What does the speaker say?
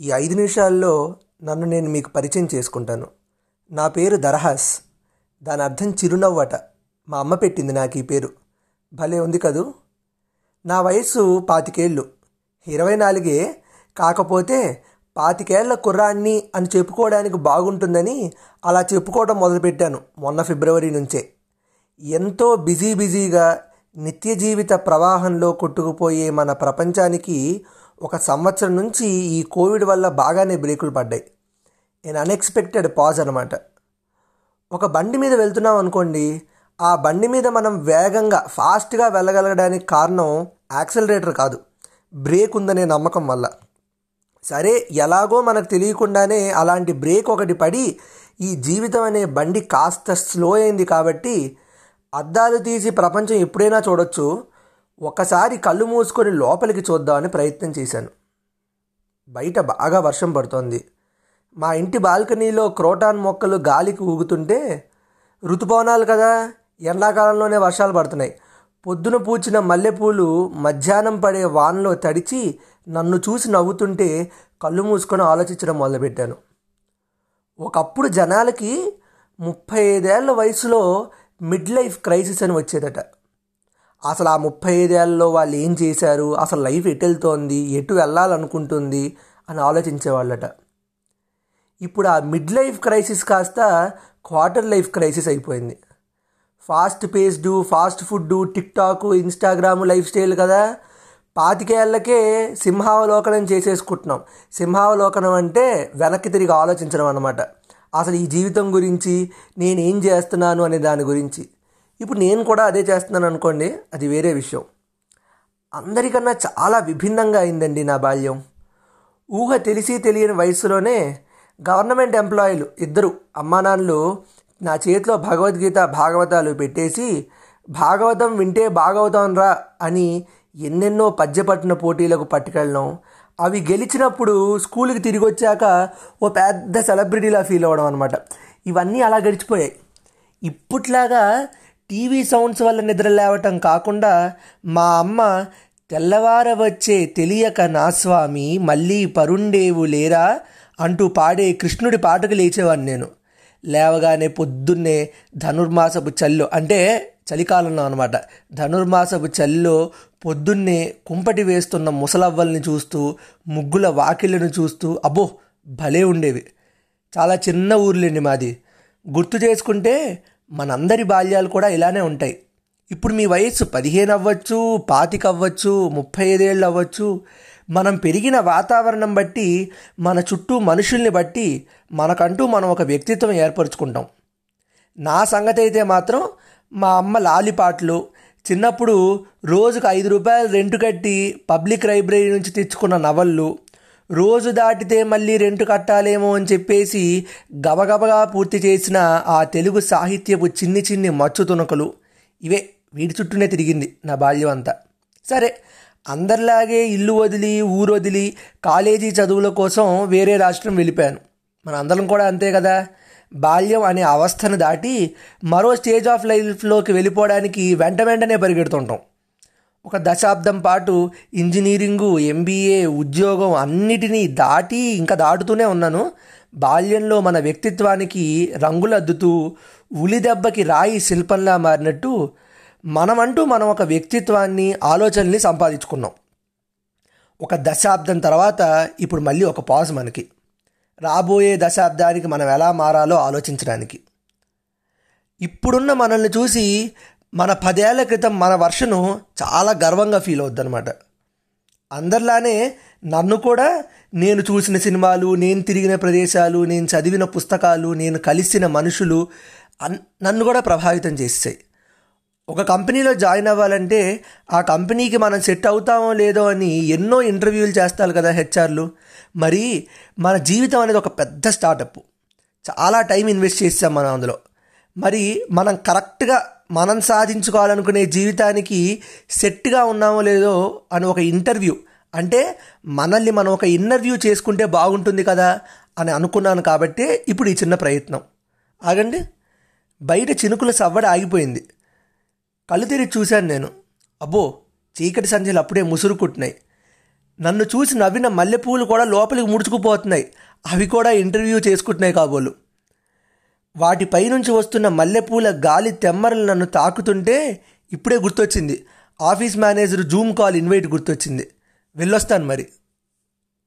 ఈ ఐదు నిమిషాల్లో నన్ను నేను మీకు పరిచయం చేసుకుంటాను. నా పేరు దరహాస్. దాని అర్థం చిరునవ్వట మా అమ్మ పెట్టింది నాకు ఈ పేరు. భలే ఉంది కదూ? నా వయస్సు పాతికేళ్ళు. ఇరవై నాలుగే కాకపోతే పాతికేళ్ళ కుర్రాన్ని అని చెప్పుకోవడానికి బాగుంటుందని అలా చెప్పుకోవడం మొదలుపెట్టాను మొన్న ఫిబ్రవరి నుంచే. ఎంతో బిజీ బిజీగా నిత్య జీవిత ప్రవాహంలో కొట్టుకుపోయే మన ప్రపంచానికి ఒక సంవత్సరం నుంచి ఈ కోవిడ్ వల్ల బాగానే బ్రేకులు పడ్డాయి. నేను అన్ఎక్స్పెక్టెడ్ పాజ్ అనమాట ఒక బండి మీద వెళ్తున్నాం అనుకోండి ఆ బండి మీద మనం వేగంగా ఫాస్ట్గా వెళ్ళగలగడానికి కారణం యాక్సలరేటర్ కాదు. బ్రేక్ ఉందనే నమ్మకం వల్ల. సరే ఎలాగో మనకు తెలియకుండానే అలాంటి బ్రేక్ ఒకటి పడి ఈ జీవితం అనే బండి కాస్త స్లో అయింది కాబట్టి అద్దాలు తీసి ప్రపంచం ఎప్పుడైనా చూడొచ్చు. ఒకసారి కళ్ళు మూసుకొని లోపలికి చూద్దామని ప్రయత్నం చేశాను. బయట బాగా వర్షం పడుతోంది. మా ఇంటి బాల్కనీలో క్రోటాన్ మొక్కలు గాలికి ఊగుతుంటే ఋతుపవనాలు కదా ఎండాకాలంలోనే వర్షాలు పడుతున్నాయి. పొద్దున పూచిన మల్లెపూలు మధ్యాహ్నం పడే వానలో తడిచి నన్ను చూసి నవ్వుతుంటే కళ్ళు మూసుకొని ఆలోచించడం మొదలుపెట్టాను. ఒకప్పుడు జనాలకి ముప్పై ఐదేళ్ళ వయసులో మిడ్ లైఫ్ క్రైసిస్ అని వచ్చేదట. అసలు ఆ ముప్పై ఐదేళ్ళలో వాళ్ళు ఏం చేశారు? అసలు లైఫ్ ఎటు వెళ్తోంది ఎటు వెళ్ళాలనుకుంటుంది? అని ఆలోచించేవాళ్ళట. ఇప్పుడు ఆ మిడ్ లైఫ్ క్రైసిస్ కాస్త క్వార్టర్ లైఫ్ క్రైసిస్ అయిపోయింది. Fast paced fast food TikTok Instagram lifestyle కదా. పాతికేళ్ళకే సింహావలోకనం చేసేసుకుంటున్నాం. సింహావలోకనం అంటే వెనక్కి తిరిగి ఆలోచించడం అనమాట అసలు ఈ జీవితం గురించి నేనేం చేస్తున్నాను అనే దాని గురించి. ఇప్పుడు నేను కూడా అదే చేస్తున్నాను అనుకోండి అది వేరే విషయం. అందరికన్నా చాలా విభిన్నంగా అయిందండి నా బాల్యం. ఊహ తెలిసి తెలియని వయసులోనే గవర్నమెంట్ ఎంప్లాయీలు ఇద్దరు అమ్మానాన్నలు నా చేతిలో భగవద్గీత భాగవతాలు పెట్టేసి భాగవతం వింటే భాగవతం రా అని ఎన్నెన్నో పద్యపట్టిన పోటీలకు పట్టుకెళ్ళడం. అవి గెలిచినప్పుడు స్కూల్కి తిరిగి వచ్చాక ఓ పెద్ద సెలబ్రిటీలా ఫీల్ అవ్వడం అనమాట ఇవన్నీ అలా గడిచిపోయాయి. ఇప్పట్లాగా టీవీ సౌండ్స్ వల్ల నిద్ర లేవటం కాకుండా మా అమ్మ తెల్లవార వచ్చే తెలియక నా స్వామి మళ్ళీ పరుండేవు లేరా? అంటూ పాడే కృష్ణుడి పాటకు లేచేవాడిని నేను. లేవగానే పొద్దున్నే ధనుర్మాసపు చల్లు అంటే చలికాలంలో అనమాట ధనుర్మాసపు చలిలో పొద్దున్నే కుంపటి వేస్తున్న ముసలవ్వల్ని చూస్తూ ముగ్గుల వాకిళ్ళను చూస్తూ అబ్బో భలే ఉండేవి. చాలా చిన్న ఊర్లేండి మాది. గుర్తు చేసుకుంటే మనందరి బాల్యాలు కూడా ఇలానే ఉంటాయి. ఇప్పుడు మీ వయస్సు పదిహేను అవ్వచ్చు పాతిక అవ్వచ్చు ముప్పై ఐదేళ్ళు అవ్వచ్చు మనం పెరిగిన వాతావరణం బట్టి మన చుట్టూ మనుషుల్ని బట్టి మనకంటూ మనం ఒక వ్యక్తిత్వం ఏర్పరచుకుంటాం. నా సంగతి అయితే మాత్రం మా అమ్మ లాలిపాట్లు చిన్నప్పుడు రోజుకు ఐదు రూపాయలు రెంటు కట్టి పబ్లిక్ లైబ్రరీ నుంచి తెచ్చుకున్న నవళ్ళు రోజు దాటితే మళ్ళీ రెంటు కట్టాలేమో అని చెప్పేసి గబగబగా పూర్తి చేసిన ఆ తెలుగు సాహిత్యపు చిన్ని చిన్ని మచ్చు తునకలు. ఇవే వీటి చుట్టూనే తిరిగింది నా బాల్యం అంతా. సరే అందరిలాగే ఇల్లు వదిలి ఊరు వదిలి కాలేజీ చదువుల కోసం వేరే రాష్ట్రం వెళ్ళిపోయాను. మన అందరం కూడా అంతే కదా? బాల్యం అనే అవస్థను దాటి మరో స్టేజ్ ఆఫ్ లైఫ్లోకి వెళ్ళిపోవడానికి వెంట వెంటనే పరిగెడుతుంటాం. ఒక దశాబ్దం పాటు ఇంజనీరింగు ఎంబీఏ ఉద్యోగం అన్నిటినీ దాటి ఇంకా దాటుతూనే ఉన్నాను. బాల్యంలో మన వ్యక్తిత్వానికి రంగులద్దుతూ ఉలి దెబ్బకి రాయి శిల్పంలా మారినట్టు మనమంటూ మనం ఒక వ్యక్తిత్వాన్ని ఆలోచనల్ని సంపాదించుకున్నాం. ఒక దశాబ్దం తర్వాత ఇప్పుడు మళ్ళీ ఒక పాజ్ మనకి. రాబోయే దశాబ్దానికి మనం ఎలా మారాలో ఆలోచించడానికి. ఇప్పుడున్న మనల్ని చూసి మన పదేళ్ళ క్రితం మన వర్షను చాలా గర్వంగా ఫీల్ అవుద్దనమాట అందరిలానే నన్ను కూడా నేను చూసిన సినిమాలు నేను తిరిగిన ప్రదేశాలు నేను చదివిన పుస్తకాలు నేను కలిసిన మనుషులు అన్ నన్ను కూడా ప్రభావితం చేస్తాయి ఒక కంపెనీలో జాయిన్ అవ్వాలంటే ఆ కంపెనీకి మనం సెట్ అవుతామో లేదో అని ఎన్నో ఇంటర్వ్యూలు చేస్తారు కదా హెచ్ఆర్లు. మరి మన జీవితం అనేది ఒక పెద్ద స్టార్టప్ చాలా టైం ఇన్వెస్ట్ చేస్తాం మనం అందులో. మరి మనం కరెక్ట్గా మనం సాధించుకోవాలనుకునే జీవితానికి సెట్గా ఉన్నామో లేదో అని ఒక ఇంటర్వ్యూ. అంటే మనల్ని మనం ఒక ఇంటర్వ్యూ చేసుకుంటే బాగుంటుంది కదా అని అనుకున్నాను కాబట్టి ఇప్పుడు ఈ చిన్న ప్రయత్నం. ఆగండి. బయట చినుకుల సవ్వడ ఆగిపోయింది. కళ్ళు తెరిచి చూశాను నేను. అబ్బో చీకటి సంధ్యలు అప్పుడే ముసురుకుంటున్నాయి. నన్ను చూసి నవ్విన మల్లెపూలు కూడా లోపలికి ముడుచుకుపోతున్నాయి. అవి కూడా ఇంటర్వ్యూ చేసుకుంటున్నాయి కాబోలు. వాటిపైనుంచి వస్తున్న మల్లెపూల గాలి తెమ్మరలు నన్ను తాకుతుంటే ఇప్పుడే గుర్తొచ్చింది. Office manager Zoom call invite గుర్తొచ్చింది. వెళ్ళొస్తాను మరి.